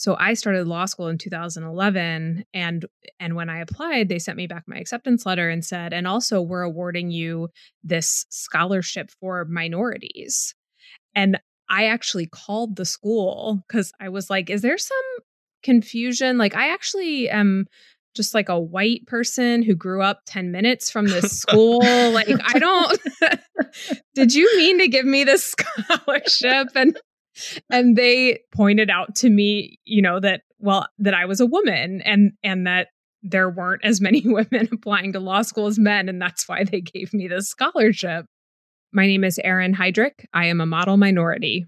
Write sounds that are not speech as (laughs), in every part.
So I started law school in 2011 and and when I applied they sent me back my acceptance letter and said and also we're awarding you this scholarship for minorities. And I actually called the school cuz I was like is there some confusion? Like I actually am just like a white person who grew up 10 minutes from this school. Like I don't (laughs) (laughs) Did you mean to give me this (laughs) scholarship? And and they pointed out to me, you know, that well, that I was a woman and and that there weren't as many (laughs) women applying to law school as men and that's why they gave me this scholarship. My name is Erin Heidrich. I am a model minority.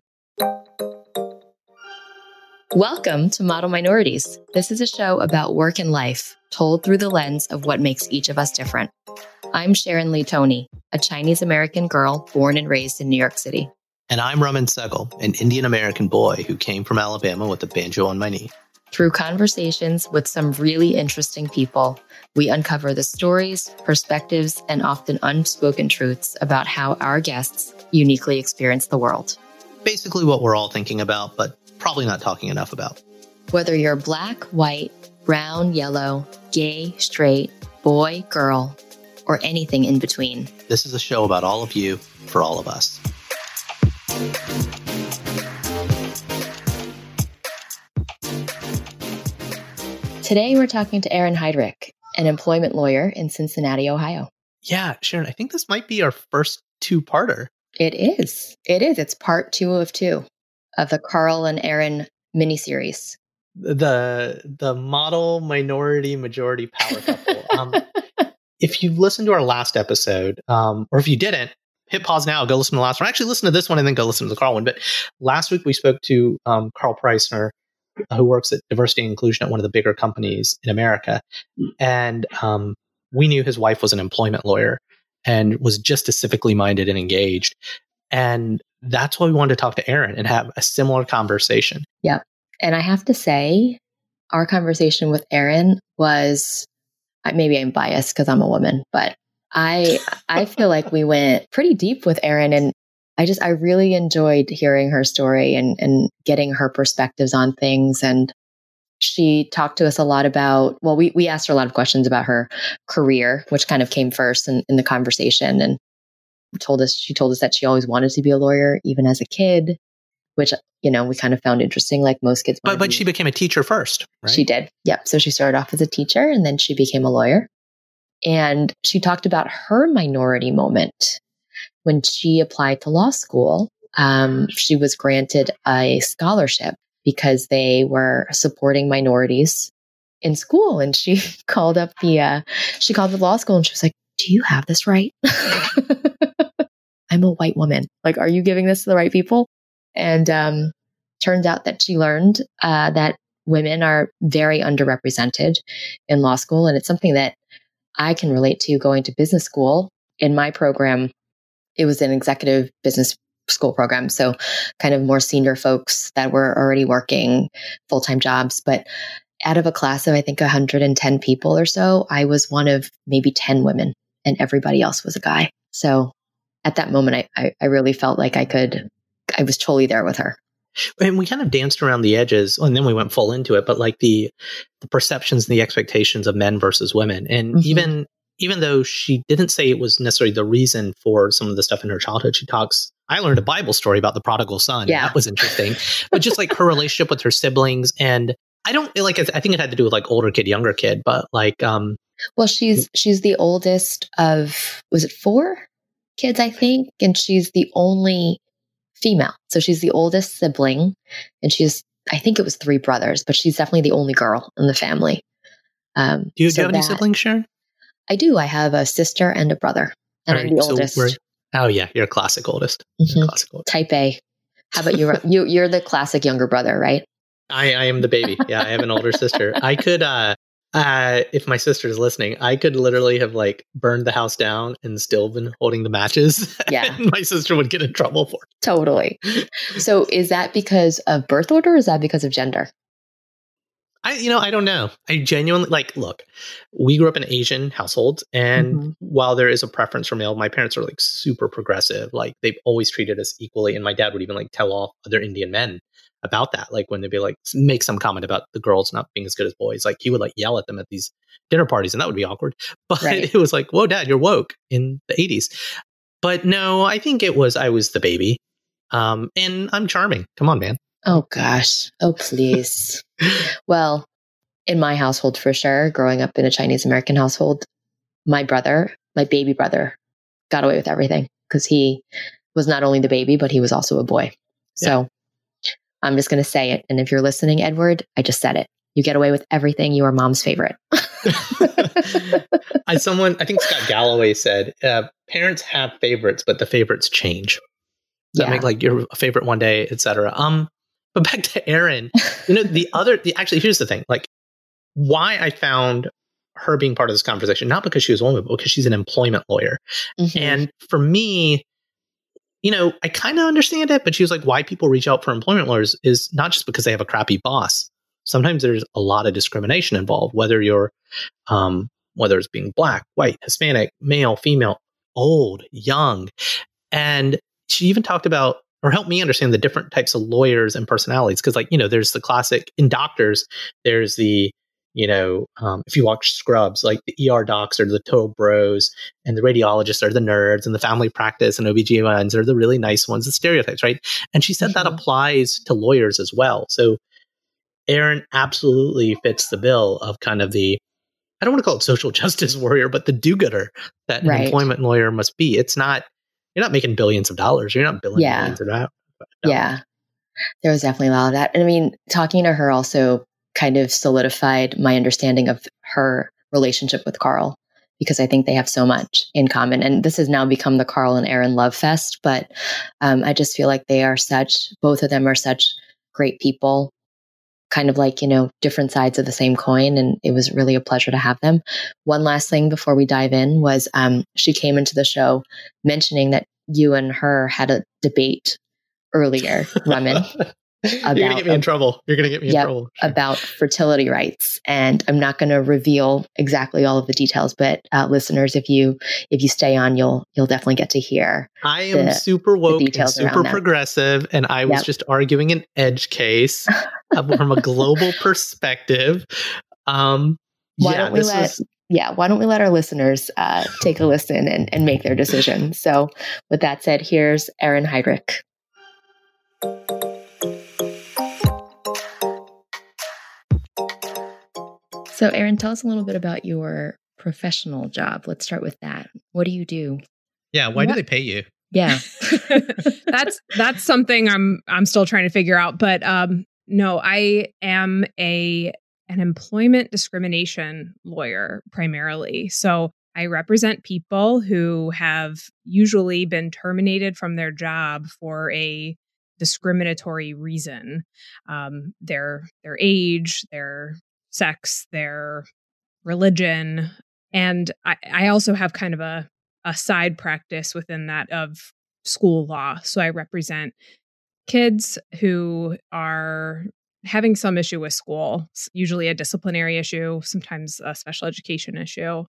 Welcome to Model Minorities. This is a show about work and life, told through the lens of what makes each of us different. I'm Sharon Lee Tony, a Chinese American girl born and raised in New York City. And I'm Raman Sehgal, an Indian American boy who came from Alabama with a banjo on my knee. Through conversations with some really interesting people, we uncover the stories, perspectives, and often unspoken truths about how our guests uniquely experience the world. Basically, what we're all thinking about, but probably not talking enough about. Whether you're black, white, brown, yellow, gay, straight, boy, girl, or anything in between, this is a show about all of you for all of us. Today, we're talking to Erin Heidrich, an employment lawyer in Cincinnati, Ohio. Yeah, Sharon, I think this might be our first two parter. It is. It is. It's part two of two of the Carl and Erin miniseries. The the model minority majority power couple. um, (laughs) if you listened to our last episode, um, or if you didn't, hit pause now, go listen to the last one. Actually, listen to this one and then go listen to the Carl one. But last week we spoke to um, Carl Preissner, who works at diversity and inclusion at one of the bigger companies in America, and um, we knew his wife was an employment lawyer and was just as civically minded and engaged. And that's why we wanted to talk to Erin and have a similar conversation. Yeah. And I have to say, our conversation with Erin was maybe I'm biased because I'm a woman, but I I feel like we went pretty deep with Erin and I just I really enjoyed hearing her story and and getting her perspectives on things and she talked to us a lot about well we we asked her a lot of questions about her career which kind of came first in, in the conversation and told us she told us that she always wanted to be a lawyer even as a kid which you know we kind of found interesting like most kids but but she became a teacher first right? she did yep so she started off as a teacher and then she became a lawyer and she talked about her minority moment when she applied to law school. Um, she was granted a scholarship because they were supporting minorities in school. And she (laughs) called up the, uh, she called the law school and she was like, do you have this right? (laughs) I'm a white woman. Like, are you giving this to the right people? And, um, turned out that she learned, uh, that women are very underrepresented in law school. And it's something that I can relate to going to business school. In my program, it was an executive business school program. So kind of more senior folks that were already working full time jobs. But out of a class of, I think, 110 people or so, I was one of maybe 10 women and everybody else was a guy. So at that moment, I, I, I really felt like I could, I was totally there with her and we kind of danced around the edges and then we went full into it but like the the perceptions and the expectations of men versus women. And mm-hmm. even even though she didn't say it was necessarily the reason for some of the stuff in her childhood she talks i learned a bible story about the prodigal son yeah. that was interesting. But just like her relationship with her siblings and i don't like i think it had to do with like older kid younger kid but like um well she's she's the oldest of was it four kids i think? And she's the only female. So she's the oldest sibling and she's, I think it was three brothers, but she's definitely the only girl in the family. Um, do you, so do you have any siblings, Sharon? I do. I have a sister and a brother, and right, I'm the so oldest. Oh yeah, you're a classic oldest. Mm-hmm. Classic oldest. Type A. How about you? you you're the classic younger brother, right? I, I am the baby. Yeah, I have an older sister. I could, uh, uh, if my sister's listening, I could literally have like burned the house down and still been holding the matches. (laughs) Yeah. my sister would get in trouble for it. Totally. So is that because of birth order or is that because of gender? I, you know, I don't know. I genuinely like, look, we grew up in Asian households. And Mhm. while there is a preference for male, my parents are like super progressive. Like they've always treated us equally. And my dad would even like tell off other Indian men about that. Like when they'd be like, make some comment about the girls not being as good as boys. Like he would like yell at them at these dinner parties and that would be awkward. (laughs) But Right. it was like, whoa, dad, you're woke in the 80s. But no, I think it was, I was the baby. Um, and I'm charming. Come on, man. Oh gosh. Oh please. well, in my household for sure, growing up in a Chinese American household, my brother, my baby brother, got away with everything because he was not only the baby, but he was also a boy. So I'm just going to say it. And if you're listening, Edward, I just said it. You get away with everything. You are mom's favorite. (laughs) As someone, I think Scott Galloway said, uh, parents have favorites, but the favorites change. So Yeah. make like your favorite one day, etc. Um, but back to Erin, you know, the other, the actually, here's the thing: like, why I found her being part of this conversation, not because she was a woman, but because she's an employment lawyer. Mhm. And for me, you know, I kind of understand it, but she was like, why people reach out for employment lawyers is not just because they have a crappy boss. Sometimes there's a lot of discrimination involved, whether you're, um, whether it's being black, white, Hispanic, male, female, old, young. And she even talked about, or help me understand the different types of lawyers and personalities. Cause like, you know, there's the classic in doctors, there's the, you know, um, if you watch Scrubs, like the ER docs are the total bros, and the radiologists are the nerds, and the family practice and OBGYNs are the really nice ones, the stereotypes, right? And she said that Mhm. applies to lawyers as well. So Erin absolutely fits the bill of kind of the, I don't want to call it social (laughs) justice warrior, but the do gooder that Right. an employment lawyer must be. It's not, you're not making billions of dollars. You're not billing Yeah. millions of dollars. Yeah. There was definitely a lot of that. And I mean, talking to her also kind of solidified my understanding of her relationship with Carl because I think they have so much in common. And this has now become the Carl and Erin love fest. But um, I just feel like they are such, both of them are such great people, kind of like, you know, different sides of the same coin. And it was really a pleasure to have them. One last thing before we dive in was um, she came into the show mentioning that you and her had a debate earlier, (laughs) Raman, You're About- get me in trouble. You're going to get me Yep, in trouble. about fertility rights. And I'm not going to reveal exactly all of the details, but uh, listeners, if you if you stay on, you'll you'll definitely get to hear. I am the- super woke and super progressive, and I was Yep. just arguing an edge case uh, from a global (laughs) perspective. Um, Why yeah, don't we this let was- yeah, why don't we let our listeners uh, take a listen and, and make their decision? So, with that said, here's Erin Heidrich. So, Erin, tell us a little bit about your professional job. Let's start with that. What do you do? Yeah, why do they pay you? Yeah. (laughs) (laughs) that's that's something I'm I'm still trying to figure out. But um, no, I am a an employment discrimination lawyer primarily. So I represent people who have usually been terminated from their job for a discriminatory reason, um, their their age, their sex, their religion, and I, I also have kind of a a side practice within that of school law. So I represent kids who are having some issue with school, s- usually a disciplinary issue, sometimes a special education issue.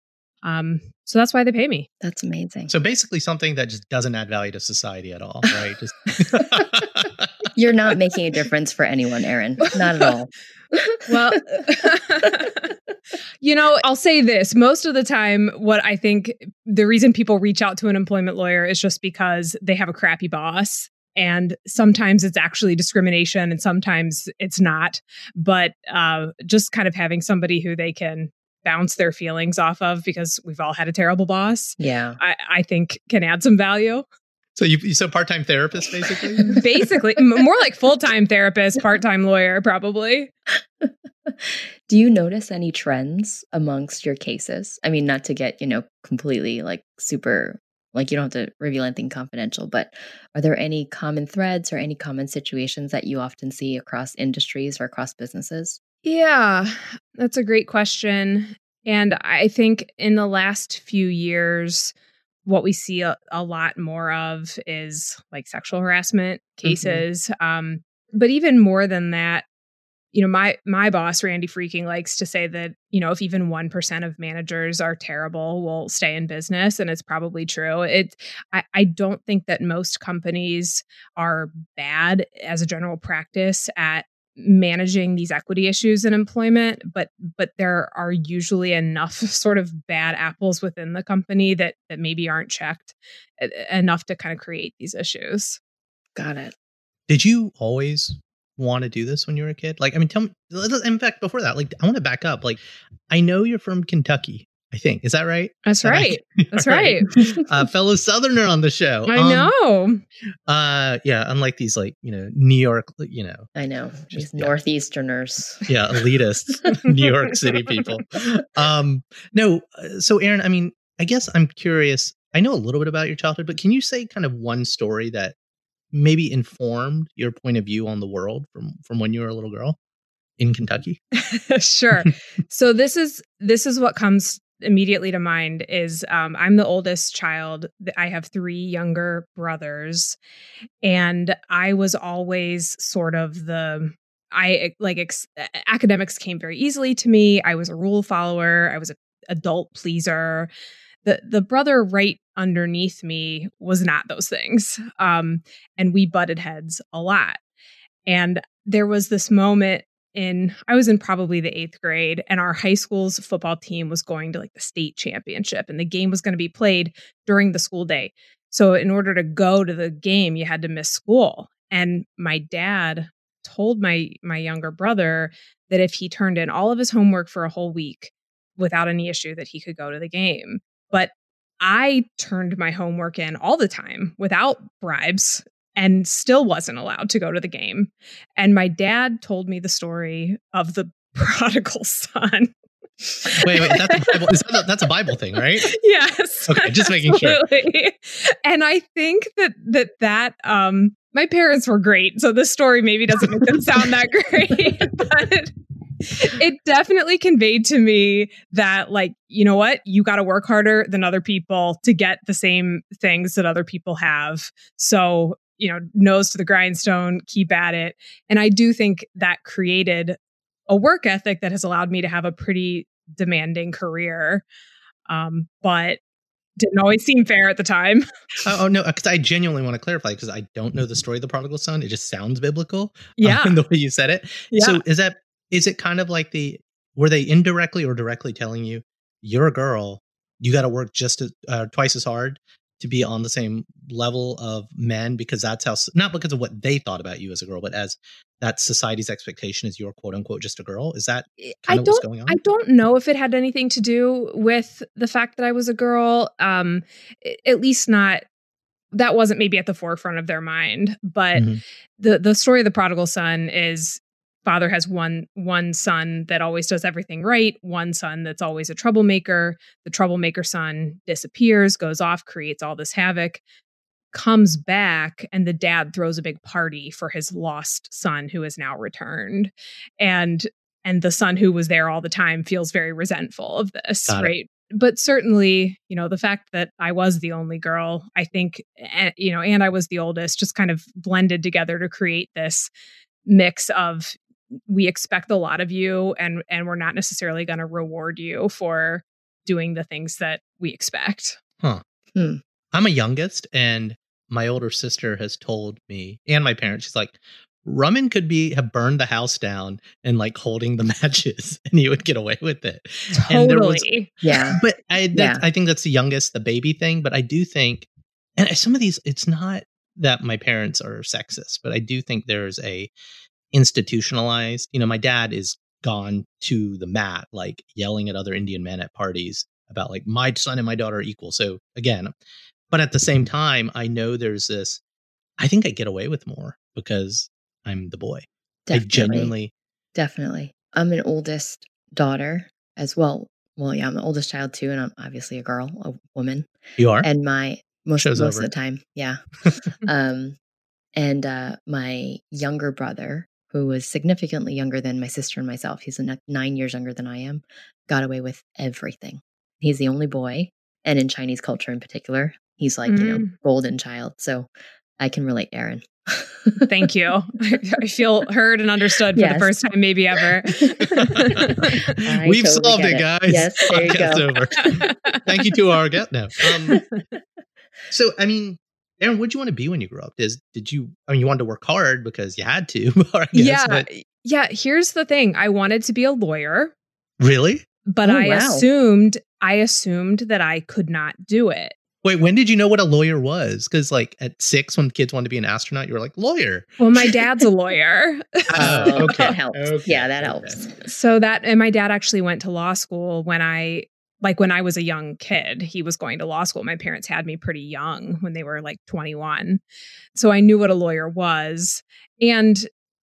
Um, so that's why they pay me. That's amazing. So basically, something that just doesn't add value to society at all, right? (laughs) Just (laughs) You're not making a difference for anyone, Erin. Not at all. Well, (laughs) you know, I'll say this most of the time, what I think the reason people reach out to an employment lawyer is just because they have a crappy boss. And sometimes it's actually discrimination and sometimes it's not. But uh, just kind of having somebody who they can bounce their feelings off of because we've all had a terrible boss, yeah. I, I think can add some value. So you so part time therapist, basically. (laughs) Basically, more like full time therapist, part time lawyer, probably. Do you notice any trends amongst your cases? I mean, not to get, you know, completely like super like you don't have to reveal anything confidential, but are there any common threads or any common situations that you often see across industries or across businesses? Yeah, that's a great question. And I think in the last few years, what we see a, a lot more of is like sexual harassment mm-hmm. cases. Mm-hmm. Um, but even more than that, you know, my my boss Randy Freking likes to say that you know if even one percent of managers are terrible, we'll stay in business, and it's probably true. It I, I don't think that most companies are bad as a general practice at managing these equity issues in employment but but there are usually enough (laughs) sort of bad apples within the company that that maybe aren't checked enough to kind of create these issues. Got it. Did you always want to do this when you were a kid? Like i mean tell me in fact before that like i want to back up like i know you're from kentucky I think. Is that right? That's right. (laughs) That's right. uh, (laughs) fellow Southerner on the show. I um, know. Uh, yeah. Unlike these, like you know, New York. You know. I know these yeah. northeasterners. Yeah, elitist (laughs) New York City people. Um, no. Uh, so, Erin, I mean, I guess I'm curious. I know a little bit about your childhood, but can you say kind of one story that maybe informed your point of view on the world from from when you were a little girl in Kentucky? sure. so this is this is what comes immediately to mind is um, I'm the oldest child. I have three younger brothers, and I was always sort of the I like ex- academics came very easily to me. I was a rule follower. I was an adult pleaser. The the brother right underneath me was not those things, um, and we butted heads a lot. And there was this moment in I was in probably the 8th grade and our high school's football team was going to like the state championship and the game was going to be played during the school day. So in order to go to the game you had to miss school. And my dad told my my younger brother that if he turned in all of his homework for a whole week without any issue that he could go to the game. But I turned my homework in all the time without bribes and still wasn't allowed to go to the game. And my dad told me the story of the (laughs) prodigal son. wait, wait, that's a Bible, that a, that's a Bible thing, right? (laughs) Yes. Okay, just making absolutely. sure. And I think that that that um my parents were great, so this story maybe doesn't make them sound that great, (laughs) but it definitely conveyed to me that like you know what you got to work harder than other people to get the same things that other people have so you know, nose to the grindstone, keep at it. And I do think that created a work ethic that has allowed me to have a pretty demanding career. Um, but didn't always seem fair at the time. (laughs) oh, oh no, because I genuinely want to clarify because I don't know the story of the prodigal son. It just sounds biblical. (laughs) Yeah, um, the way you said it. Yeah. So is that is it kind of like the were they indirectly or directly telling you you're a girl, you got to work just as, uh, twice as hard to be on the same level of men because that's how not because of what they thought about you as a girl but as that society's expectation is you're quote unquote just a girl is that I don't I don't know if it had anything to do with the fact that I was a girl um at least not that wasn't maybe at the forefront of their mind but mm-hmm. the the story of the prodigal son is father has one one son that always does everything right one son that's always a troublemaker the troublemaker son disappears goes off creates all this havoc comes back and the dad throws a big party for his lost son who is now returned and and the son who was there all the time feels very resentful of this Got right it. but certainly you know the fact that i was the only girl i think eh, you know and i was the oldest just kind of blended together to create this mix of we expect a lot of you and and we're not necessarily going to reward you for doing the things that we expect. Huh. Hmm. I'm a youngest and my older sister has told me and my parents she's like Raman could be have burned the house down and like holding the (laughs) matches and he would get away with it. Totally. Was, yeah. But I yeah. I think that's the youngest the baby thing, but I do think and some of these it's not that my parents are sexist, but I do think there's a institutionalized. You know, my dad is gone to the mat, like yelling at other Indian men at parties about like my son and my daughter are equal. So again, but at the same time, I know there's this. I think I get away with more because I'm the boy. Definitely. I genuinely, definitely. I'm an oldest daughter as well. Well, yeah, I'm the oldest child too, and I'm obviously a girl, a woman. You are, and my most, Show's most over. of the time. Yeah. (laughs) um, and uh, my younger brother, who was significantly younger than my sister and myself, he's nine years younger than I am, got away with everything. He's the only boy, and in Chinese culture in particular, he's like you know Mm. golden child. So I can relate, Erin. Thank you. (laughs) I, I feel heard and understood for Yes. the first time, maybe ever. (laughs) (laughs) We've totally solved get it, guys. Yes, there you go. over. Thank you to our guest. No. Um, so, I mean, Erin, what did you want to be when you grew up? Is did you? I mean, you wanted to work hard because you had to. (laughs) I guess, yeah. but Yeah. Here's the thing I wanted to be a lawyer, really? but Oh, I wow. assumed, I assumed that I could not do it. Wait, when did you know what a lawyer was? Because, like, at six, when kids wanted to be an astronaut, you were like, lawyer. Well, my (laughs) dad's a lawyer. (laughs) Oh, oh okay. that helps. Okay. Yeah, that Okay. helps. So that, and my dad actually went to law school when I, like when I was a young kid, he was going to law school. My parents had me pretty young when they were like 21. So I knew what a lawyer was. And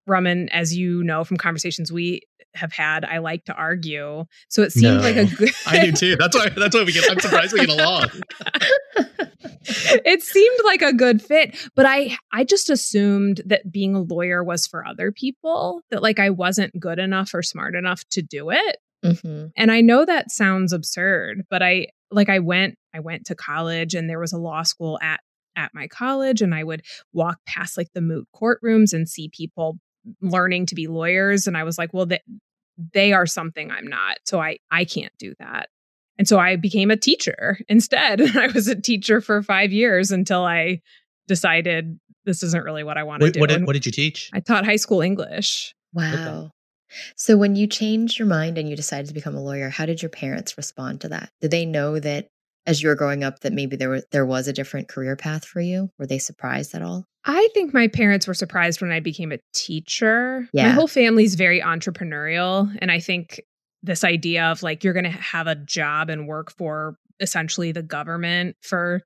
Raman, as you know from conversations we have had, I like to argue. So it seemed No. like a good I do too. That's why. That's why we get. I'm surprised we get along. (laughs) it seemed like a good fit but i i just assumed that being a lawyer was for other people that like i wasn't good enough or smart enough to do it hmm and i know that sounds absurd but i like i went i went to college and there was a law school at at my college and i would walk past like the moot courtrooms and see people learning to be lawyers and i was like well they, they are something i'm not so i i can't do that and so i became a teacher instead (laughs) i was a teacher for five years until i decided this isn't really what i want to do what, did, what did you teach? i taught high school english Wow. So when you changed your mind and you decided to become a lawyer, how did your parents respond to that? Did they know that as you were growing up that maybe there was there was a different career path for you? Were they surprised at all? I think my parents were surprised when I became a teacher. My Yeah. whole family's very entrepreneurial. And I think this idea of like you're going to have a job and work for essentially the government for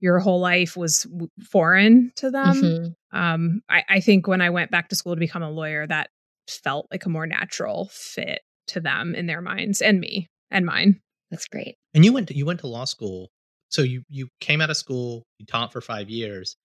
your whole life was w- foreign to them. Mhm. Um, I, I think when I went back to school to become a lawyer, that felt like a more natural fit to them in their minds and me and mine. That's great. And you went to, you went to law school. So you you came out of school, you taught for five years.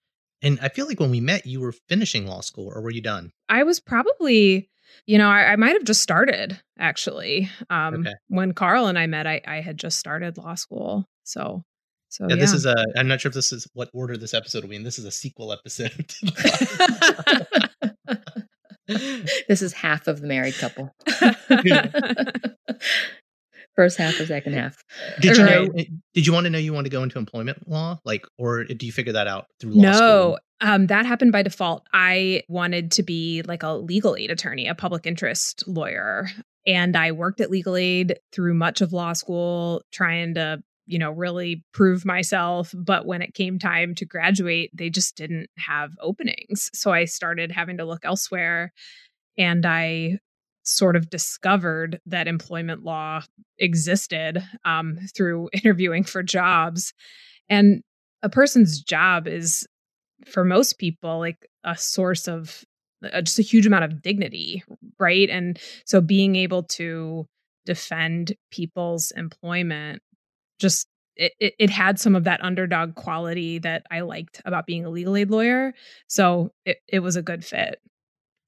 And I feel like when we met, you were finishing law school, or were you done? I was probably, you know, I, I might have just started actually. Um, Okay. When Carl and I met, I, I had just started law school. So, so yeah, yeah. this is a. I'm not sure if this is what order this episode will be in. This is a sequel episode. (laughs) (laughs) (laughs) this is half of the married couple. (laughs) First half or second half. did you know? Did you want to know you want to go into employment law, like, or do you figure that out through law no, school? um, that happened by default. I wanted to be like a legal aid attorney, a public interest lawyer. And I worked at legal aid through much of law school, trying to, you know, really prove myself. But when it came time to graduate, they just didn't have openings. So I started having to look elsewhere. And I sort of discovered that employment law existed um, through (laughs) interviewing for jobs. And a person's job is for most people like a source of uh, just a huge amount of dignity right and so being able to defend people's employment just it, it, it had some of that underdog quality that i liked about being a legal aid lawyer so it, it was a good fit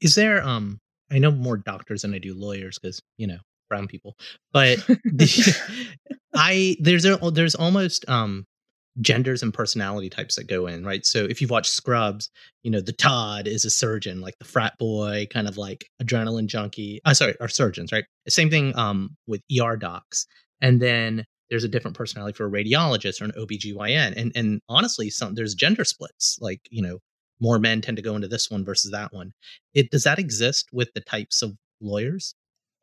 Is there? Um, I know more doctors than I do lawyers because you know brown people, but the, (laughs) (laughs) I there's a, there's almost um genders and personality types that go in, right? So if you've watched Scrubs, you know the Todd is a surgeon, like the frat boy, kind of like adrenaline junkie. Uh, sorry, are surgeons, right? Same thing um with ER docs, and then there's a different personality for a radiologist or an OBGYN. And and honestly, some there's gender splits, like you know more men tend to go into this one versus that one. It does that exist with the types of lawyers?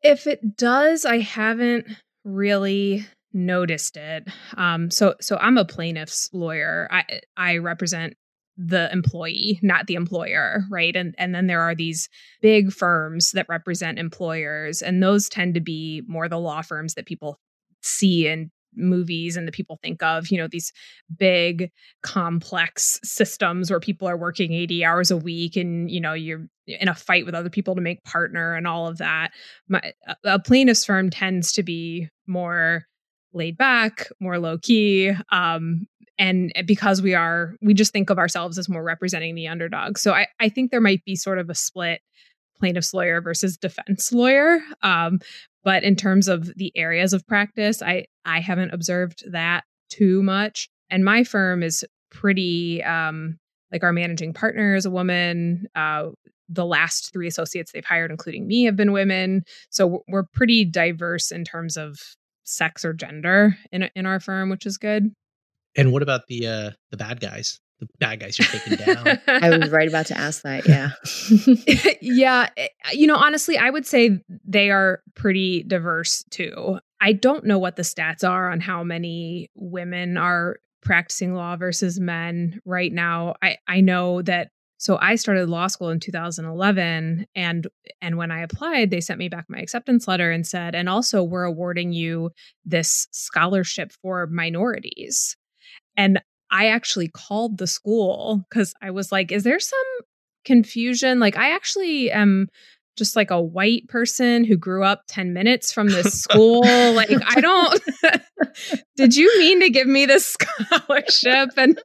if it does i haven't really noticed it um so so i'm a plaintiff's lawyer i i represent the employee not the employer right and and then there are these big firms that represent employers and those tend to be more the law firms that people see in movies and that people think of you know these big complex systems where people are working 80 hours a week and you know you're in a fight with other people to make partner and all of that. My a- plaintiff's firm tends to be more laid back more low key um and because we are we just think of ourselves as more representing the underdog. So i, I think there might be sort of a split plaintiff's lawyer versus defense lawyer um, but in terms of the areas of practice i i haven't observed that too much and my firm is pretty um, like our managing partner is a woman uh, the last three associates they've hired including me have been women so we're pretty diverse in terms of sex or gender in in our firm which is good and what about the uh the bad guys? The bad guys you're taking down. (laughs) I was right about to ask that. Yeah. (laughs) yeah. Eh, you know, honestly, I would say they are pretty diverse too. I don't know what the stats are on how many women are practicing law versus men right now. I, I know that so I started law school in 2011 and and when I applied they sent me back my acceptance letter and said and also we're awarding you this scholarship for minorities. And I actually called the school because I was like, is there some confusion? Like, I actually am just like a white person who grew up 10 minutes from this (laughs) school. like, I don't, (laughs) did you mean to give me this (laughs) scholarship? And,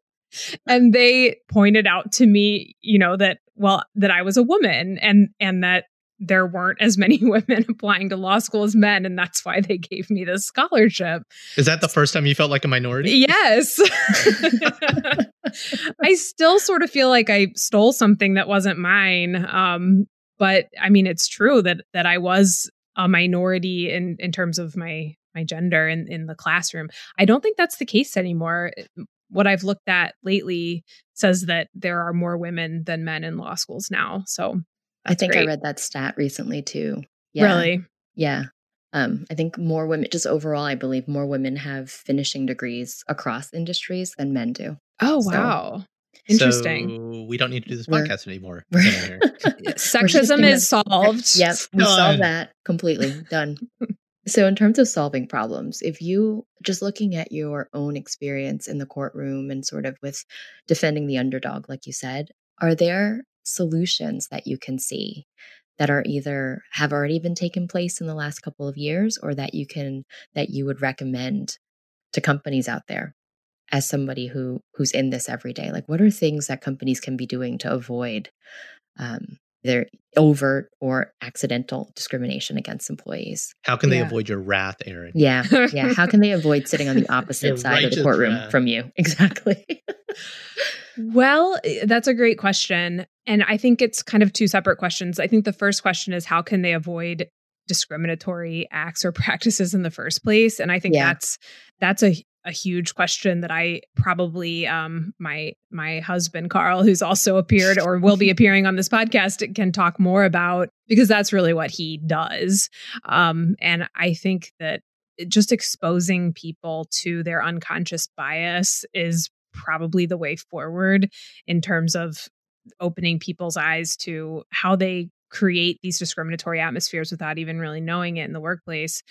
and they pointed out to me, you know, that, well, that I was a woman and, and that there weren't as many women applying to law school as men and that's why they gave me this scholarship is that the first time you felt like a minority yes i still sort of feel like i stole something that wasn't mine um, but i mean it's true that that i was a minority in in terms of my my gender in in the classroom i don't think that's the case anymore what i've looked at lately says that there are more women than men in law schools now so I think great. I read that stat recently too. Yeah. Really? Yeah. Um, I think more women, just overall, I believe more women have finishing degrees across industries than men do. Oh, so, wow. Interesting. So we don't need to do this podcast anymore. (laughs) (laughs) Sexism is solved. (laughs) Yep. We solved that completely. Done. so, in terms of solving problems, if you just looking at your own experience in the courtroom and sort of with defending the underdog, like you said, are there solutions that you can see that are either have already been taken place in the last couple of years or that you can that you would recommend to companies out there as somebody who who's in this every day like what are things that companies can be doing to avoid um, their overt or accidental discrimination against employees how can they yeah. avoid your wrath Erin yeah yeah how can they (laughs) avoid sitting on the opposite side of the courtroom wrath. from you (laughs) exactly well, eh, that's a great question. And I think it's kind of two separate questions. I think the first question is how can they avoid discriminatory acts or (laughs) practices in the first place? And I think yeah. that's that's a a huge question that I probably um my my husband Carl who's also appeared or will be appearing on this podcast can talk more about because that's really what he does. Um and I think that just exposing people to their unconscious bias is probably the way forward in terms of opening people's eyes to how they create these discriminatory atmospheres without even really knowing it in the workplace.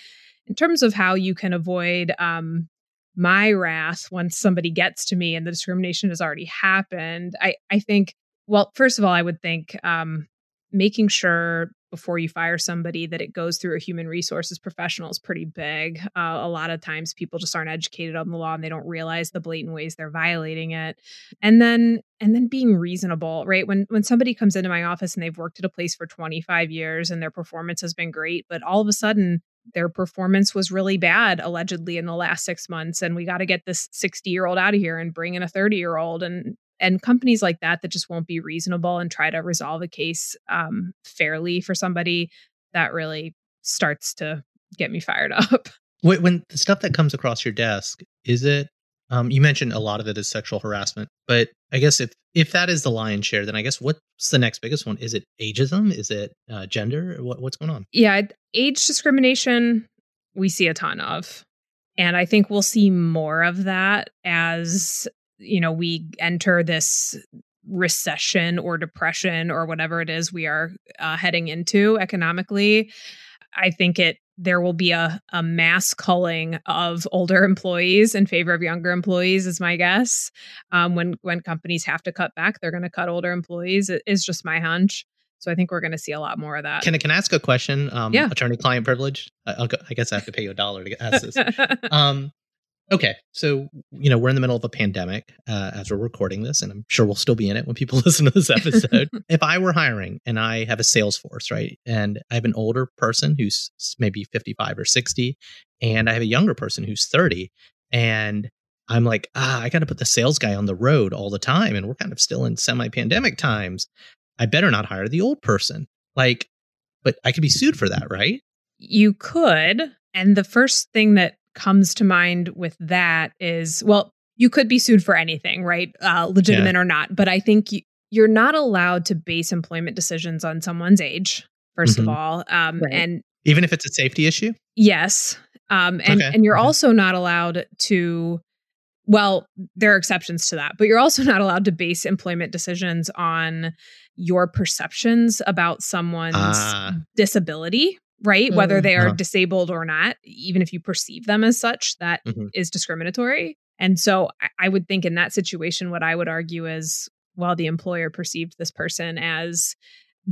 In terms of how you can avoid um, my wrath once somebody gets to me and the discrimination has already happened, I, I think, well, first of all, I would think um, making sure before you fire somebody that it goes through a human resources professional is pretty big. Uh, a lot of times people just aren't educated on the law and they don't realize the blatant ways they're violating it. And then and then being reasonable, right? When when somebody comes into my office and they've worked at a place for 25 years and their performance has been great, but all of a sudden their performance was really bad allegedly in the last 6 months and we got to get this 60 year old out of here and bring in a 30 year old and and companies like that that just won't be reasonable and try to resolve a case um, fairly for somebody that really starts to get me fired (laughs) up. When the stuff that comes across your desk is it um, you mentioned a lot of it is sexual harassment but i guess if if that is the lion's share then i guess what's the next biggest one? Is it ageism? Is it uh, gender? What, what's going on? Yeah age discrimination we see a ton of and i think we'll see more of that as you know we enter this recession or depression or whatever it is we are uh, heading into economically. I think it there will be a, a mass culling of older (laughs) employees in favor of younger employees is my guess um, when when companies have to cut back they're going to cut older employees it is just my hunch so I think we're going to see a lot more of that. Can I can I ask a question? Um, yeah. Attorney client privilege. I, I, guess I have to pay you a dollar to ask this. (laughs) um, Okay, so you know we're in the middle of a pandemic uh, as we're recording this, and I'm sure we'll still be in it when people (laughs) listen to this episode. (laughs) if I were hiring and I have a sales force, right, and I have an older person who's maybe 55 or 60, and I have a younger person who's 30, and I'm like, ah, I got to put the sales guy on the road all the time, and we're kind of still in semi-pandemic times. I better not hire the old person. Like, but I could be sued for that, right? You could. And the first thing that comes to mind with that is well, you could be sued for anything, right? Uh, legitimate yeah. or not. But I think you, you're not allowed to base employment decisions on someone's age, 1st mm-hmm. of all. Um, right. And even if it's a safety issue? Yes. Um, and, okay. and you're okay. also not allowed to, well, there are exceptions to that, but you're also not allowed to base employment decisions on your perceptions about someone's ah. disability right? Mm-hmm. Whether they are uh-huh. disabled or not, even if you perceive them as such, that mm-hmm. is discriminatory. And so I, I would think in that situation, what I would argue is, well, the employer perceived this person as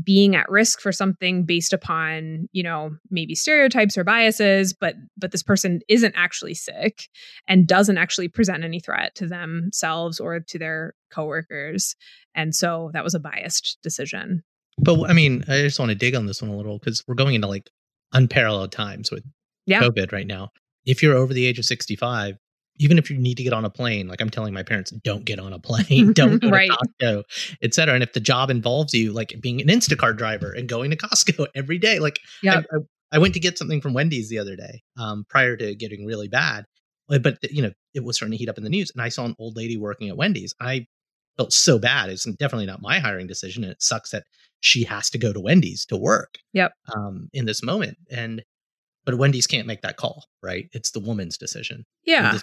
being at risk for something based upon you know maybe stereotypes or biases but but this person isn't actually sick and doesn't actually present any threat to themselves or to their coworkers and so that was a biased decision but I mean, I just want to dig on this one a little because we're going into like unparalleled times with yeah. COVID right now. If you're over the age of 65, even if you need to get on a plane, like I'm telling my parents, don't get on a plane, (laughs) don't (laughs) go right. to Costco, et cetera. And if the job involves you, like being an Instacart driver and going to Costco (laughs) every day, like yeah. I, I, I went to get something from Wendy's the other day um, prior to getting really bad. But, you know, it was starting to heat up in the news. And I saw an old lady working at Wendy's. I felt so bad. It's definitely not my hiring decision. And it sucks that she has to go to Wendy's to work. Yep. Um, in this moment. And but Wendy's can't make that call, right? It's the woman's decision. Yeah.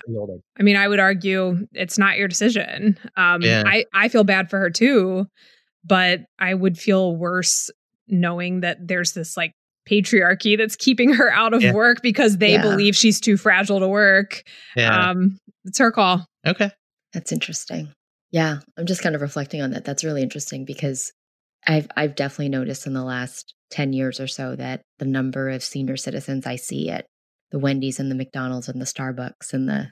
I mean, I would argue it's not your decision. Um, yeah. I, I feel bad for her too, but I would feel worse knowing that there's this like patriarchy that's keeping her out of yeah. work because they yeah. believe she's too fragile to work. Yeah. Um, it's her call. Okay. That's interesting. Yeah, I'm just kind of reflecting on that. That's really interesting because I've I've definitely noticed in the last 10 years or so that the number of senior citizens I see at the Wendy's and the McDonald's and the Starbucks and the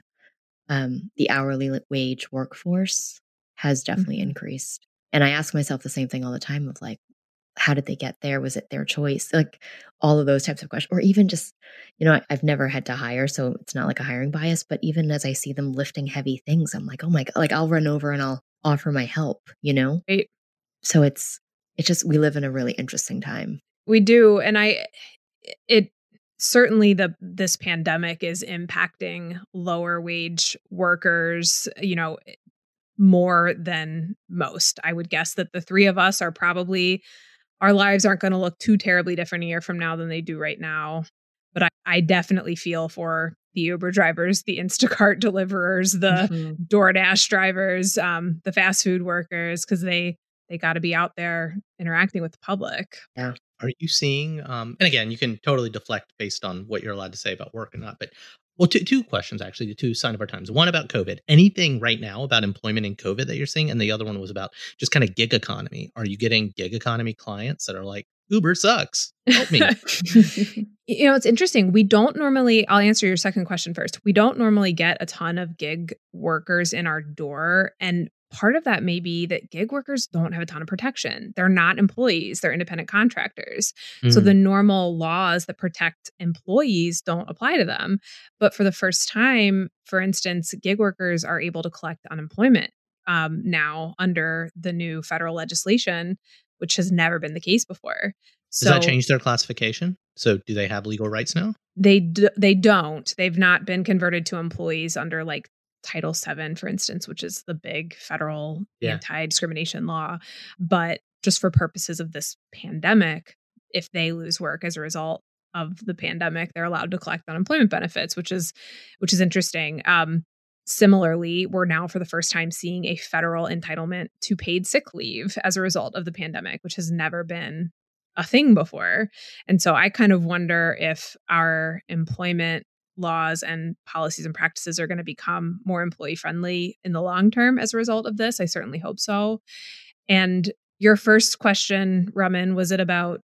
um, the hourly wage workforce has definitely mm-hmm. increased. And I ask myself the same thing all the time of like, how did they get there? Was it their choice? Like all of those types of questions, or even just, you know, I, have never had to hire, so it's not like a hiring bias. But even as I see them lifting heavy things, I'm like, oh my god, like I'll run over and I'll offer my help, you know. Right. So it's it's just we live in a really interesting time. We do, and I it certainly the this pandemic is impacting lower wage workers. You know, more than most. I would guess that the three of us are probably our lives aren't going to look too terribly different a year from now than they do right now. But I, I definitely feel for the Uber drivers, the (laughs) Instacart deliverers, the mm-hmm. DoorDash drivers, um, the fast food workers, because they they got to be out there interacting with the public. Yeah. Are you seeing? Um, and again, you can totally deflect based on what you're allowed to say about work or not. But well, two, two questions actually, the two sign of our times. One about COVID. Anything right now about employment in COVID that you're seeing? And the other one was about just kind of gig economy. Are you getting gig economy clients that are like, Uber sucks. Help me. (laughs) you know, it's interesting. We don't normally, I'll answer your second question first. We don't normally get a ton of gig workers in our door. And part of that may be that gig workers don't have a ton of protection. They're not employees, they're independent contractors. Mm. So the normal laws that protect employees don't apply to them. But for the first time, for instance, gig workers are able to collect unemployment um, now under the new federal legislation, which has never been the case before. So, Does that change their classification? So do they have legal rights now? They they don't. They've not been converted to employees under like Title VII, for instance, which is the big federal yeah. anti discrimination law. But just for purposes of this pandemic, if they lose work as a result of the pandemic, they're allowed to collect unemployment benefits, which is which is interesting. Um, similarly, we're now for the first time seeing a federal entitlement to paid sick leave as a result of the pandemic, which has never been a thing before. And so I kind of wonder if our employment laws and policies and practices are going to become more employee friendly in the long term as a result of this. I certainly hope so. And your first question, Raman, was it about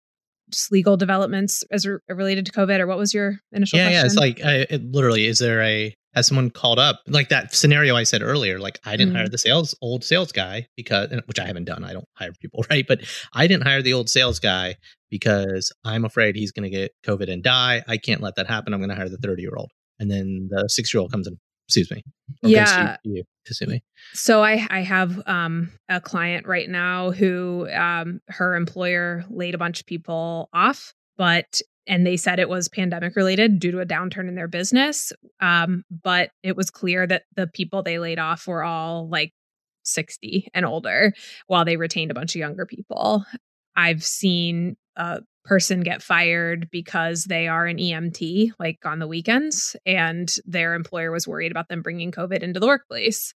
just legal developments as re- related to COVID, or what was your initial? Yeah, question? yeah. It's like I, it, literally, is there a as someone called up, like that scenario I said earlier, like I didn't Mhm. hire the sales old sales guy because, which I haven't done. I don't hire people, (laughs) right? But I didn't hire the old sales guy because I'm afraid he's going to get COVID and die. I can't let that happen. I'm going to hire the 30 year old, and then the six year old comes and sues me. Yeah. you to sue me. So I I have um a client right now who um her employer laid a bunch of people off, but and they said it was pandemic related due to a downturn in their business. Um, but it was clear that the people they laid off were all like 60 and older while they retained a bunch of younger people. I've seen a person get fired because they are an EMT, like on the weekends, and their employer was worried about them bringing COVID into the workplace.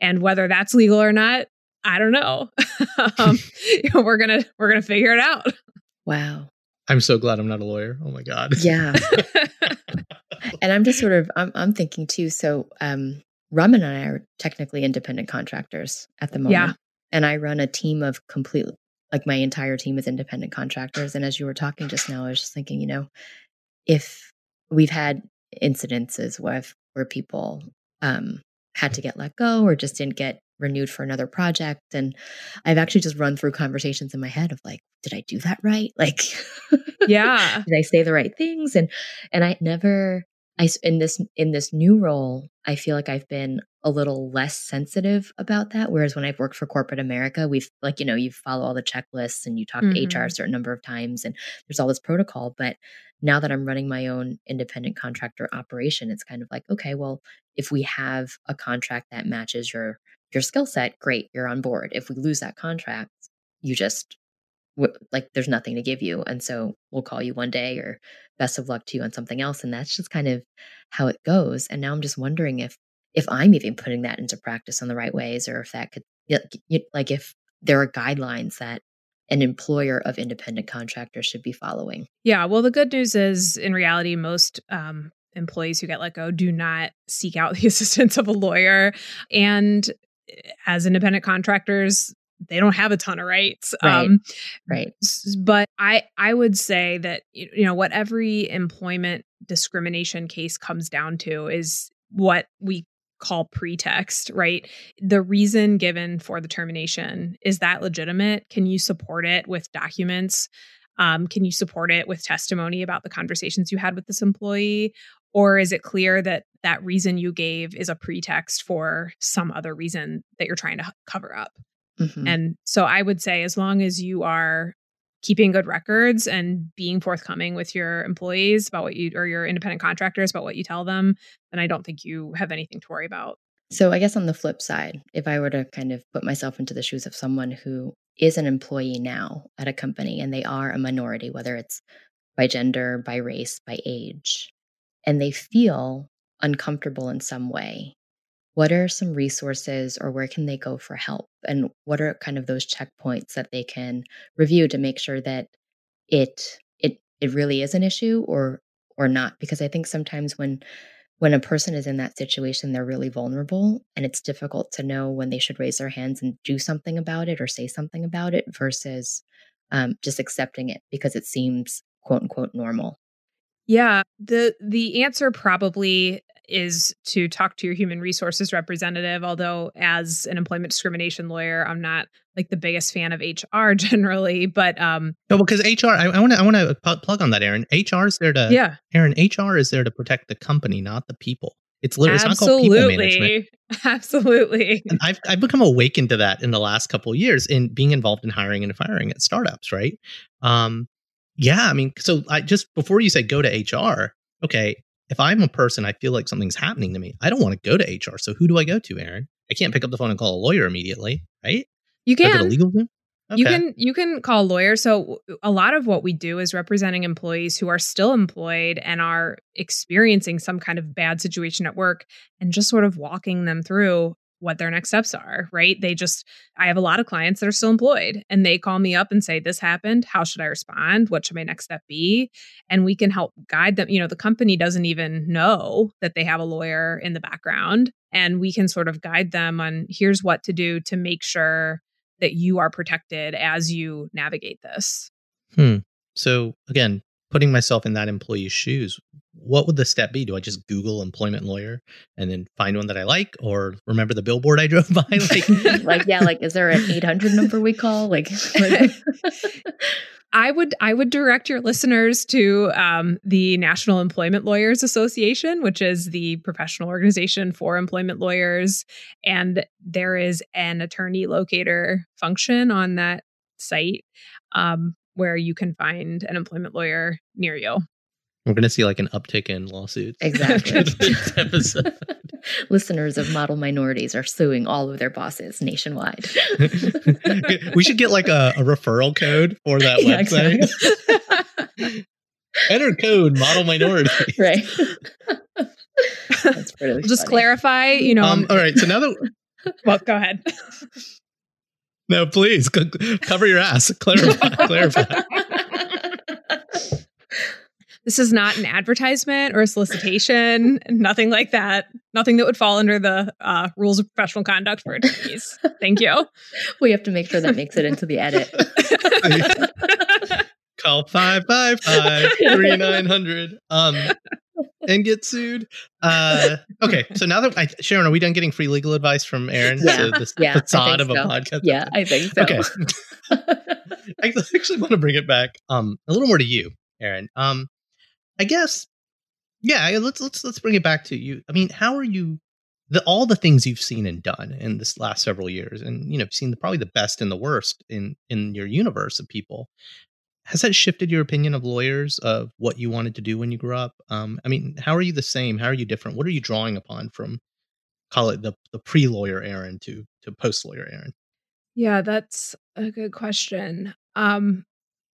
And whether that's legal or not, I don't know. (laughs) um, (laughs) (laughs) we're gonna we're gonna figure it out. Wow. I'm so glad I'm not a lawyer. Oh my god. Yeah. and I'm just sort of I'm I'm thinking too. So um Raman and I are technically independent contractors at the moment. Yeah. And I run a team of complete like my entire team is independent contractors. And as you were talking just now, I was just thinking, you know, if we've had incidences where where people um had to get let go or just didn't get renewed for another project. And I've actually just run through conversations in my head of like, did I do that right? (laughs) Like yeah. did I say the right things? And and I never I in this in this new role, I feel like I've been a little less sensitive about that. Whereas when I've worked for corporate America, we've like you know you follow all the checklists and you talk to HR a mm-hmm. certain number of times, and there's all this protocol. But now that I'm running my own independent contractor operation, it's kind of like okay, well, if we have a contract that matches your your skill set, great, you're on board. If we lose that contract, you just like there's nothing to give you and so we'll call you one day or best of luck to you on something else and that's just kind of how it goes and now i'm just wondering if if i'm even putting that into practice in the right ways or if that could like if there are guidelines that an employer of independent contractors should be following Yeah. Well, the good news is, in reality, most um, employees who get let go do not seek out (laughs) the assistance of a lawyer. And eh, as independent contractors, they don't have a ton of rights. Right. Um, right but I I would say that you know what every employment discrimination case comes down to is what we call pretext, right? The reason given for the termination is that legitimate? Can you support it with documents? Um, can you support it with testimony about the conversations you had with this employee? Or is it clear that that reason you gave is a pretext for some other reason that you're trying to cover up? Mhm. And so I would say, as long as you are keeping good records and being forthcoming with your employees about what you or your independent contractors about what you tell them, then I don't think you have anything to worry about. So I guess on the flip side, if I were to kind of put myself into the shoes of someone who is an employee now at a company and they are a minority, whether it's by gender, by race, by age, and they feel uncomfortable in some way, what are some resources or where can they go for help? And what are kind of those checkpoints that they can review to make sure that it it it really is an issue or or not? Because I think sometimes when when a person is in that situation, they're really vulnerable and it's difficult to know when they should raise their hands and do something about it or say something about it versus um, just accepting it because it seems quote unquote normal. Yeah, the the answer probably is to talk to your human resources representative. Although, as an employment discrimination lawyer, I'm not like the biggest fan of HR (laughs) generally. But um, No, because HR, I want to, I want to plug on that, Erin. HR is there to, yeah, Erin. HR is there to protect the company, not the people. It's literally, it's not called people management. absolutely, (laughs) absolutely. And I've I've become awakened to that in the last couple of years in being involved in hiring and firing at startups, right? Um, yeah, I mean, so I just before you say go to HR, okay, if I'm a person, I feel like something's happening to me. I don't want to go to HR. So who do I go to, Erin? I can't pick up the phone and call a lawyer immediately, right? You I go to can. legal You can you can call a lawyer. So a lot of what we do is representing employees who are still employed and are experiencing some kind of bad situation at work and just sort of walking them through what their next steps are, right? They just I have a lot of clients that are still employed and they call me up and say this happened, how should I respond? What should my next step be? And we can help guide them. You know, the company doesn't even know that they have a lawyer in the background and we can sort of guide them on here's what to do to make sure that you are protected as you navigate this. Hmm. So again, putting myself in that employee's shoes, what would the step be? Do I just Google employment lawyer and then find one that I like, or remember the billboard I (laughs) drove by? Like, (laughs) like yeah, like is there an eight hundred number we call? Like, like (laughs) I would I would direct your listeners to um, the National Employment Lawyers Association, which is the professional organization for employment lawyers, and there is an attorney locator function on that site um, where you can find an employment lawyer near you. We're going to see like an uptick in lawsuits. Exactly. (laughs) (laughs) Listeners of model minorities are suing all of their bosses nationwide. (laughs) we should get like a, a referral code for that yeah, website. Exactly. Enter code model minority. Right. That's pretty Just funny. clarify, you know. Um, all right. So now that. well, go ahead. No, please cover your ass. Clarify. (laughs) clarify. This is not an advertisement or a solicitation, nothing like that. Nothing that would fall under the uh, rules of professional conduct for attorneys. Thank you. (laughs) We have to make sure that makes it into the edit. (laughs) Call 555 3900 um, and get sued. Uh, okay, so now that I, Sharon, are we done getting free legal advice from Erin? Yeah, so this yeah, facade of so. a podcast. Yeah, I think so. Okay. (laughs) I actually want to bring it back um, a little more to you, Aaron. Um, I guess, yeah. Let's let's let's bring it back to you. I mean, how are you? The all the things you've seen and done in this last several years, and you know, seen the, probably the best and the worst in in your universe of people. Has that shifted your opinion of lawyers of what you wanted to do when you grew up? Um, I mean, how are you the same? How are you different? What are you drawing upon from call it the the pre lawyer erin to to post lawyer erin Yeah, that's a good question. Um,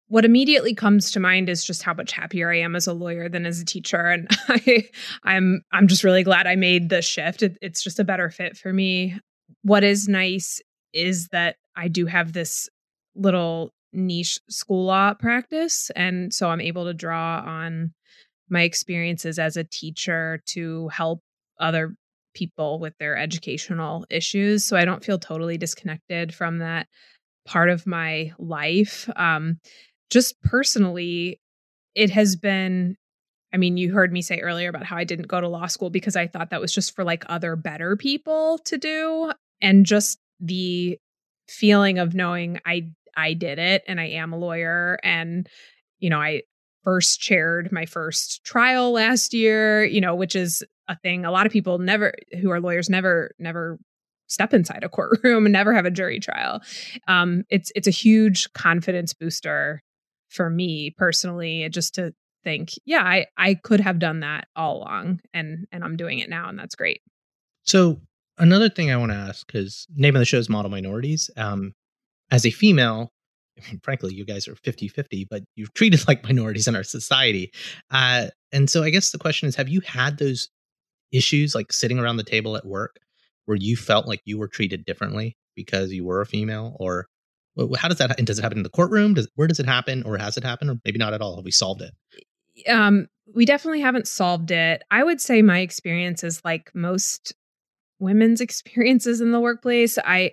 what immediately comes to mind is just how much happier I am as a lawyer than as a teacher, and (laughs) I, I'm I'm just really glad I made the shift. It, it's just a better fit for me. What is nice is that I do have this little niche school law practice, and so I'm able to draw on my experiences as a teacher to help other people with their educational issues. So I don't feel totally disconnected from that part of my life. Um, just personally, it has been I mean, you heard me say earlier about how I didn't go to law school because I thought that was just for like other better people to do. And just the feeling of knowing I I did it and I am a lawyer and you know, I first chaired my first trial last year, you know, which is a thing a lot of people never who are lawyers never never step inside a courtroom and never have a jury trial. Um, it's it's a huge confidence booster for me personally just to think yeah i i could have done that all along and and i'm doing it now and that's great so another thing i want to ask because name of the show is model minorities um as a female I mean, frankly you guys are 50-50 but you're treated like minorities in our society uh and so i guess the question is have you had those issues like sitting around the table at work where you felt like you were treated differently because you were a female or how does that? And does it happen in the courtroom? Does where does it happen, or has it happened, or maybe not at all? Have we solved it? Um, we definitely haven't solved it. I would say my experience is like most women's (laughs) experiences in the workplace. I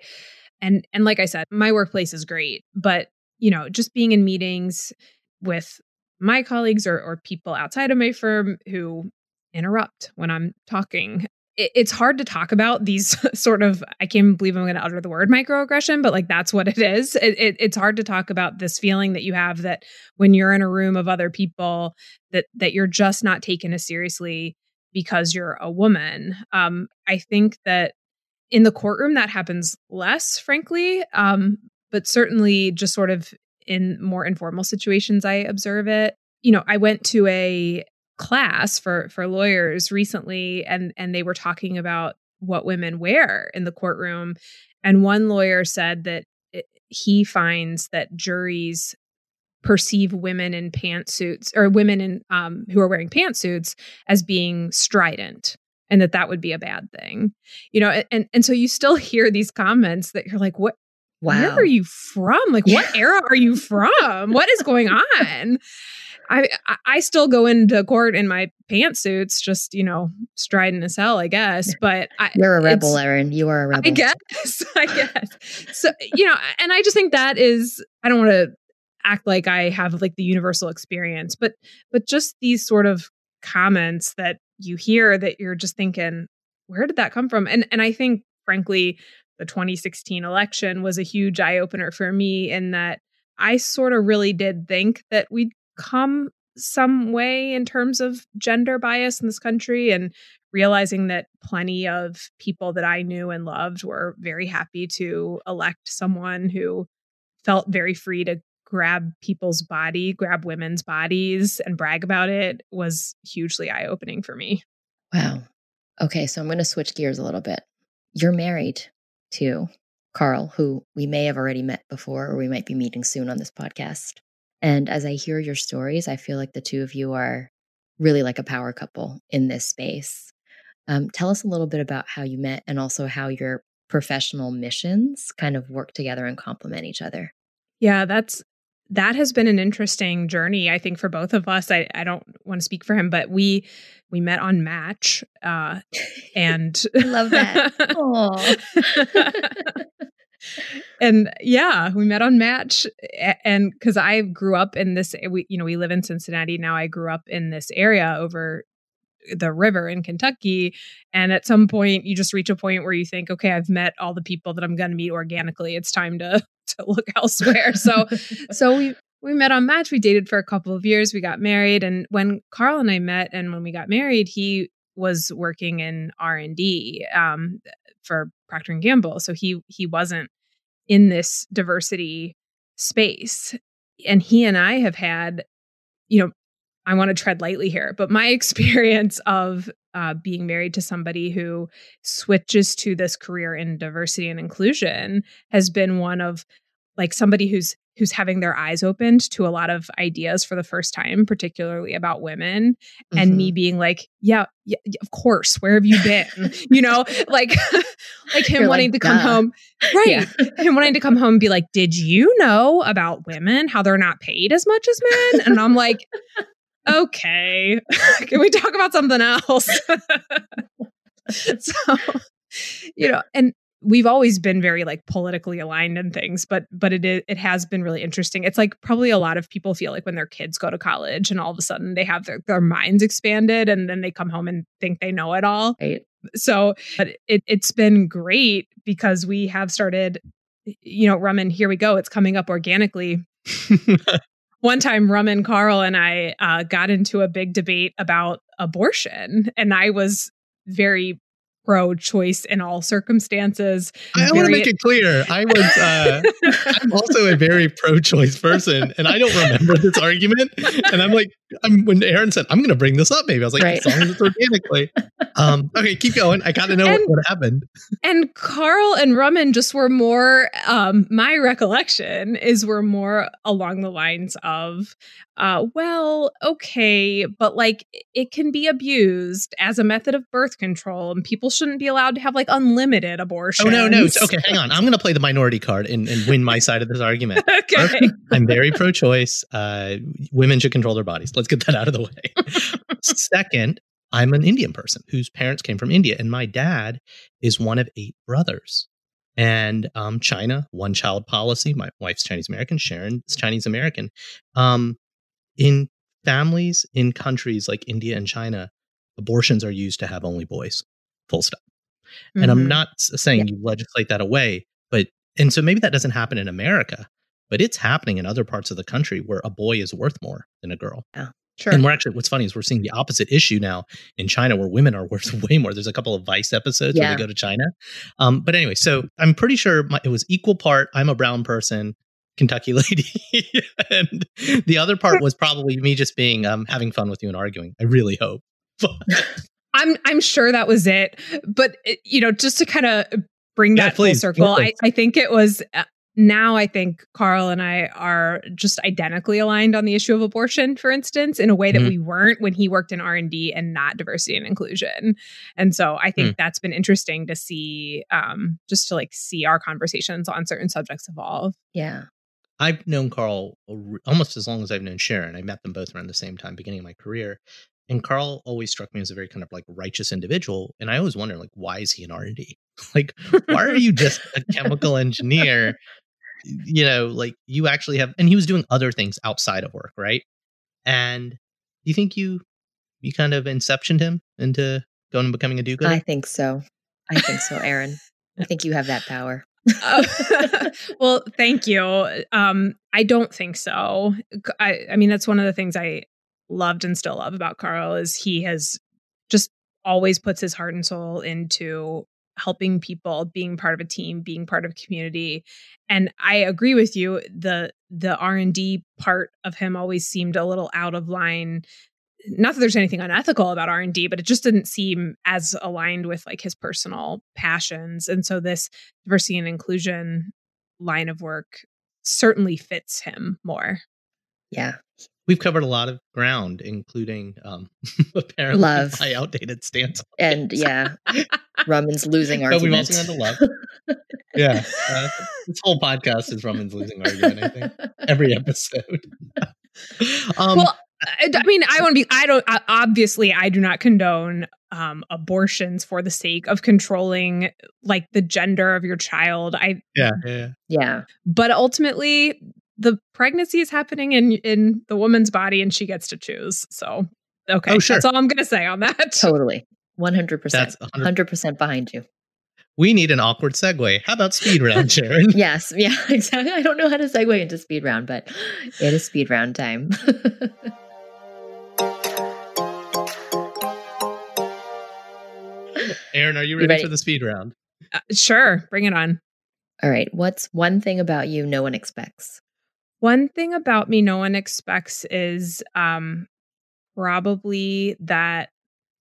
and and like I said, my workplace is great, but you know, just being in meetings with my colleagues or or people outside of my firm who interrupt when I'm talking it's hard to talk about these (laughs) sort of i can't believe i'm going to utter the word microaggression but like that's what it is. It, it, it's hard to talk about this feeling that you have that when you're in a room of other people that that you're just not taken as seriously because you're a woman. Um, i think that in the courtroom that happens less frankly um, but certainly just sort of in more informal situations i observe it. You know i went to a class for for lawyers recently and and they were talking about what women wear in the courtroom and one lawyer said that it, he finds that juries perceive women in pantsuits or women in um, who are wearing pantsuits as being strident and that that would be a bad thing you know and and so you still hear these comments that you're like what wow. where are you from like what era are you from what is going on I I still go into court in my pantsuits, just you know, striding as hell, I guess. But I, you're a rebel, Erin. You are a rebel. I guess. (laughs) I guess. So you know, and I just think that is. I don't want to act like I have like the universal experience, but but just these sort of comments that you hear that you're just thinking, where did that come from? And and I think frankly, the 2016 election was a huge eye opener for me in that I sort of really did think that we'd come some way in terms of gender bias in this country and realizing that plenty of people that I knew and loved were very happy to elect someone who felt very free to grab people's body, grab women's bodies and brag about it was hugely eye opening for me. Wow. Okay, so I'm going to switch gears a little bit. You're married to Carl, who we may have already met before or we might be meeting soon on this podcast. And as I hear your stories, I feel like the two of you are really like a power couple in this space. Um, tell us a little bit about how you met and also how your professional missions kind of work together and complement each other. Yeah, that's that has been an interesting journey i think for both of us i, I don't want to speak for him but we we met on match uh and (laughs) love that (laughs) and yeah we met on match and because i grew up in this we you know we live in cincinnati now i grew up in this area over the river in Kentucky. And at some point, you just reach a point where you think, okay, I've met all the people that I'm going to meet organically. It's time to (laughs) to look elsewhere. So, so we we met on Match. We dated for a couple of years. We got married, and when Carl and I met, and when we got married, he was working in R and D um, for Procter and Gamble. So he he wasn't in this diversity space, and he and I have had, you know, I want to tread lightly here, but my (laughs) experience of uh, being married to somebody who switches to this career in diversity and inclusion has been one of like somebody who's who's having their eyes opened to a lot of ideas for the first time particularly about women mm-hmm. and me mm-hmm. being like yeah, yeah of course where have you been you know (laughs) like (laughs) like him You're wanting like, to come home right yeah. him wanting to come home and be like did you know about women how they're not paid as much as men and i'm like okay, (laughs) can we talk about something else? (laughs) so, you know, and we've always been very like politically aligned and things, but but it it has been really interesting. It's like probably a lot of people feel like when their kids go to college and all of a sudden they have their, their minds expanded and then they come home and think they know it all. Right. So but it it's been great because we have started, you know, Raman, here we go. It's coming up organically. (laughs) one time Raman and Carl and I uh, got into a big debate about abortion, and I was very pro choice in all circumstances. I want to make it clear. I was, uh, (laughs) I'm also a very pro choice person, and I don't remember this argument. And I'm like, I'm, when Erin said, I'm going to bring this up, maybe I was like, right. as long as it's organically. Um, okay, keep going. I got to know and, what, what, happened. And Carl and Raman just were more, um, my recollection is were more along the lines of, uh, well, okay, but like it can be abused as a method of birth control, and people shouldn't be allowed to have like unlimited abortion. Oh, no, no. Okay, hang on. I'm going to play the minority card and, and win my side of this argument. (laughs) okay. I'm very pro choice. Uh, women should control their bodies. Let's get that out of the way. Second, I'm an Indian person whose parents came from India, and my dad is one of eight brothers. And um, China, one child policy. My wife's Chinese American, Sharon is Chinese American. Um, in families in countries like India and China, abortions are used to have only boys, full stop. Mm-hmm. And I'm mm-hmm. not saying yeah. you legislate that away, but, and so maybe that doesn't happen in America, but it's happening in other parts of the country where a boy is worth more than a girl. Yeah. Sure. And we're actually, what's funny is we're seeing the opposite issue now in China where women are (laughs) worth way more. There's a couple of Vice episodes yeah. where they go to China. Um, but anyway, so I'm pretty sure my, it was equal part. I'm a brown person. Kentucky (laughs) lady. and the other part was probably me just being um having fun with you and arguing. I really hope. (laughs) I'm I'm sure that was it. But it, eh, you know, just to kind of bring yeah, that please, full circle, I, I think it was uh, now I think Carl and I are just identically aligned on the issue of abortion, for instance, in a way that mm-hmm. we weren't when he worked in R and D and not diversity and inclusion. And so I think mm. that's been interesting to see, um, just to like see our conversations on certain subjects evolve. Yeah. I've known Carl almost as long as I've known Sharon. I met them both around the same time, beginning of my career. And Carl always struck me as a very kind of like righteous individual. And I always wonder, like, why is he an R and D? (laughs) like, why are you just a chemical engineer? you know, like you actually have, and he was doing other things outside of work, right? And do you think you you kind of inceptioned him into going and becoming a do-gooder? I think so. I think so, Erin. I think you have that power. Uh, (laughs) well, thank you. Um, I don't think so. I, I mean, that's one of the things I loved and still love about Carl is he has just always puts his heart and soul into helping people being part of a team being part of a community and i agree with you the the r&d part of him always seemed a little out of line not that there's anything unethical about r&d but it just didn't seem as aligned with like his personal passions and so this diversity and inclusion line of work certainly fits him more yeah we've covered a lot of ground, including um, (laughs) apparently love. my outdated stance. And yeah, Raman's losing argument. But we've also had the love. yeah, uh, this whole podcast is Raman's losing argument. I think every episode. (laughs) um, well, I, I mean, I want to be. I don't. Obviously, I do not condone um, abortions for the sake of controlling like the gender of your child. I yeah yeah yeah. But ultimately, the pregnancy is happening in in the woman's body and she gets to choose. So okay, oh, sure. that's all I'm going to say on that. (laughs) Totally, one hundred percent, hundred percent behind you. We need an awkward segue. How about speed round, Sharon? (laughs) yes, yeah, (laughs) exactly. I don't know how to segue into speed round, but it is speed round time. Erin, are you ready, you ready? for the speed round? Uh, sure, bring it on. All right. What's one thing about you no one expects? One thing about me no one expects is um probably that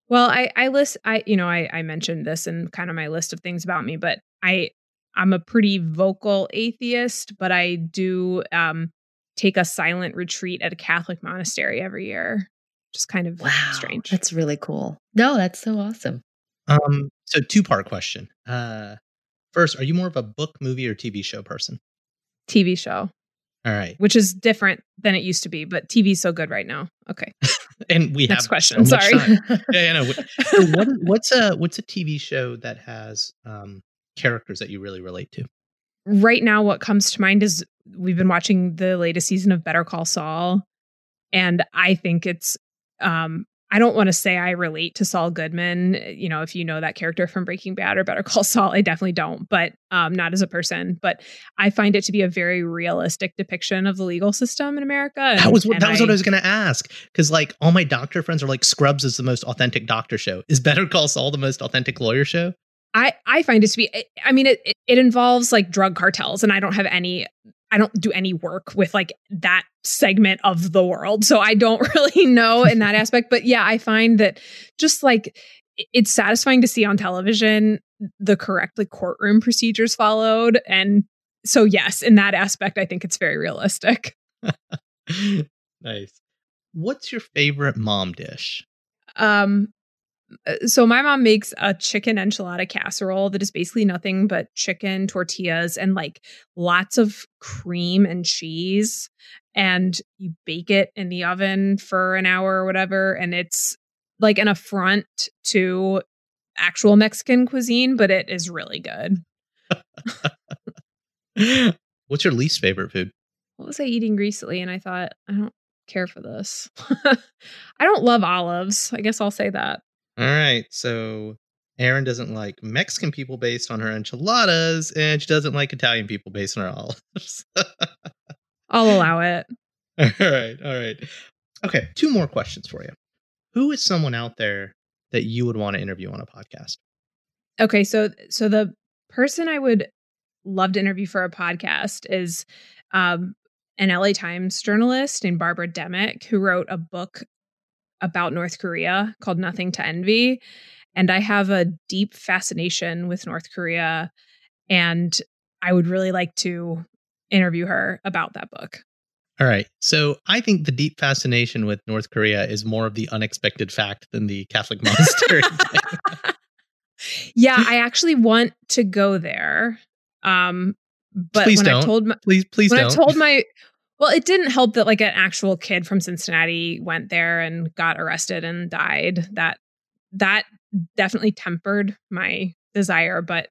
well, I I list I you know, I I mentioned this in kind of my list of things about me, but I I'm a pretty vocal atheist, but I do um take a silent retreat at a Catholic monastery every year. Just kind of wow, strange. That's really cool. No, that's so awesome. Um so two part question. Uh first, are you more of a book, movie or TV show person? TV show. All right. Which is different than it used to be, but TV's so good right now. Okay. (laughs) and we next have question. So Sorry. (laughs) yeah, yeah, no. So what, what's a what's a TV show that has um, characters that you really relate to? Right now, what comes to mind is we've been watching the latest season of Better Call Saul, and I think it's um, I don't want to say I relate to Saul Goodman. You know, if you know that character from Breaking Bad or Better Call Saul, I definitely don't, but um, not as a person. But I find it to be a very realistic depiction of the legal system in America. And, that was what, that was I, what I was going to ask because like all my doctor friends are like Scrubs is the most authentic doctor show. Is Better Call Saul the most authentic lawyer show? I, I find it to be I mean it, it involves like drug cartels and I don't have any I don't do any work with like that segment of the world. So I don't (laughs) really know in that aspect. But yeah, I find that just like it's satisfying to see on television the correct like courtroom procedures followed. And so, yes, in that aspect, I think it's very realistic. (laughs) nice. What's your favorite mom dish? Um, Uh, so my mom makes a chicken enchilada casserole that is basically nothing but chicken tortillas and like lots of cream and cheese and you bake it in the oven for an hour or whatever and it's like an affront to actual Mexican cuisine but it is really good. (laughs) What's your least favorite food? What was I eating recently and I thought I don't care for this. (laughs) I don't love olives. I guess I'll say that. All right. So Erin doesn't like Mexican people based on her enchiladas, and she doesn't like Italian people based on her olives. I'll (laughs) allow it. All right. All right. Okay. Two more questions for you. Who is someone out there that you would want to interview on a podcast? Okay. So, so the person I would love to interview for a podcast is um, an LA Times journalist named Barbara Demick, who wrote a book about North Korea called Nothing to Envy. And I have a deep fascination with North Korea. And I would really like to interview her about that book. All right. So I think the deep fascination with North Korea is more of the unexpected fact than the Catholic monastery. (laughs) yeah, I actually want to go there. Um, but please when don't. I told my, please, please when don't. I told my well, it didn't help that like an actual kid from Cincinnati went there and got arrested and died. That that definitely tempered my desire, but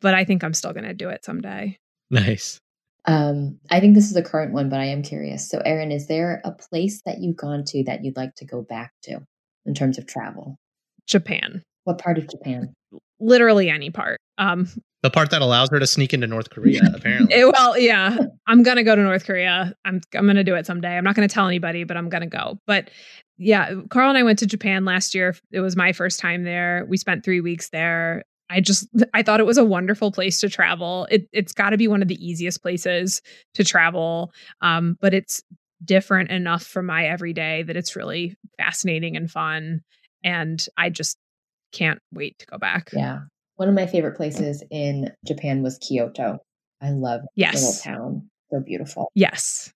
but I think I'm still going to do it someday. Nice. Um, I think this is a current one, but I am curious. So, Erin, is there a place that you've gone to that you'd like to go back to in terms of travel? Japan. What part of Japan? Literally any part. Um, the part that allows her to sneak into North Korea, (laughs) apparently. It, well, yeah, I'm gonna go to North Korea. I'm I'm gonna do it someday. I'm not gonna tell anybody, but I'm gonna go. But yeah, Carl and I went to Japan last year. It was my first time there. We spent three weeks there. I just I thought it was a wonderful place to travel. It it's got to be one of the easiest places to travel, um, but it's different enough from my everyday that it's really fascinating and fun. And I just can't wait to go back. Yeah, one of my favorite places in Japan was Kyoto. I love yes. little town. So beautiful. Yes,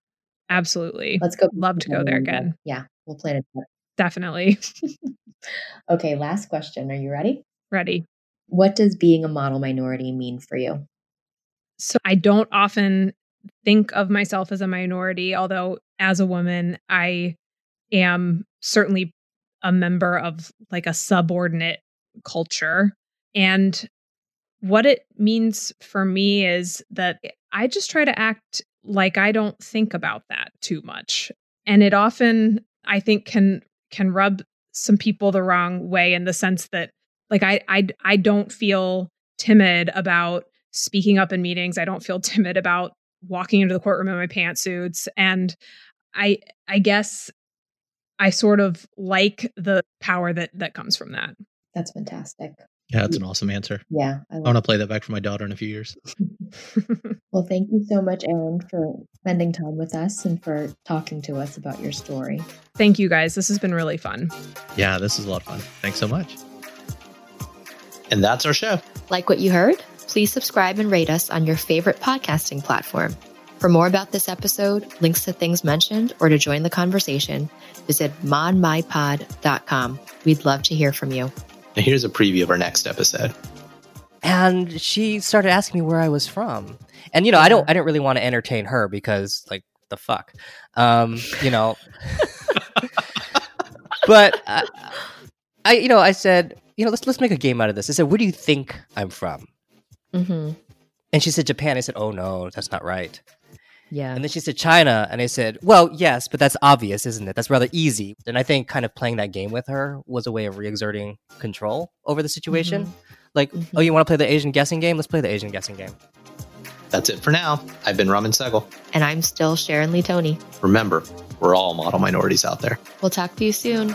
absolutely. Let's go. Love to go there again. Yeah, we'll plan it. Definitely. (laughs) okay, last question. Are you ready? Ready. What does being a model minority mean for you? So I don't often think of myself as a minority, although as a woman, I am certainly a member of like a subordinate culture. And what it means for me is that I just try to act like I don't think about that too much. And it often I think can can rub some people the wrong way in the sense that like I I I don't feel timid about speaking up in meetings. I don't feel (laughs) timid about walking into the courtroom in my pantsuits and I I guess I sort of like the power that that comes from that. That's fantastic. Yeah, that's an awesome answer. Yeah. I, I want to play that back for my daughter in a few years. (laughs) well, thank you so much, Erin, for spending time with us and for talking to us about your story. Thank you, guys. This has been really fun. Yeah, this is a lot of fun. Thanks so much. And that's our show. Like what you heard? Please subscribe and rate us on your favorite podcasting platform. For more about this episode, links to things mentioned, or to join the conversation, visit modmypod.com. We'd love to hear from you. Now here's a preview of our next episode. And she started asking me where I was from. And you know, I don't I didn't really want to entertain her because like the fuck. Um, you know. (laughs) but I, I, you know, I said, you know, let's let's make a game out of this. I said, "Where do you think I'm from?" Mm-hmm. And she said, "Japan." I said, "Oh no, that's not right." Yeah. And then she said China, and I said, "Well, yes, but that's obvious, isn't it? That's rather easy." And I think kind of playing that game with her was a way of re-exerting control over the situation. Mm-hmm. Like, mm-hmm. oh, you want to play the Asian guessing game? Let's play the Asian guessing game. That's it for now. I've been Raman Sehgal. And I'm still Sharon Lee Tony. Remember, we're all model minorities out there. We'll talk to you soon.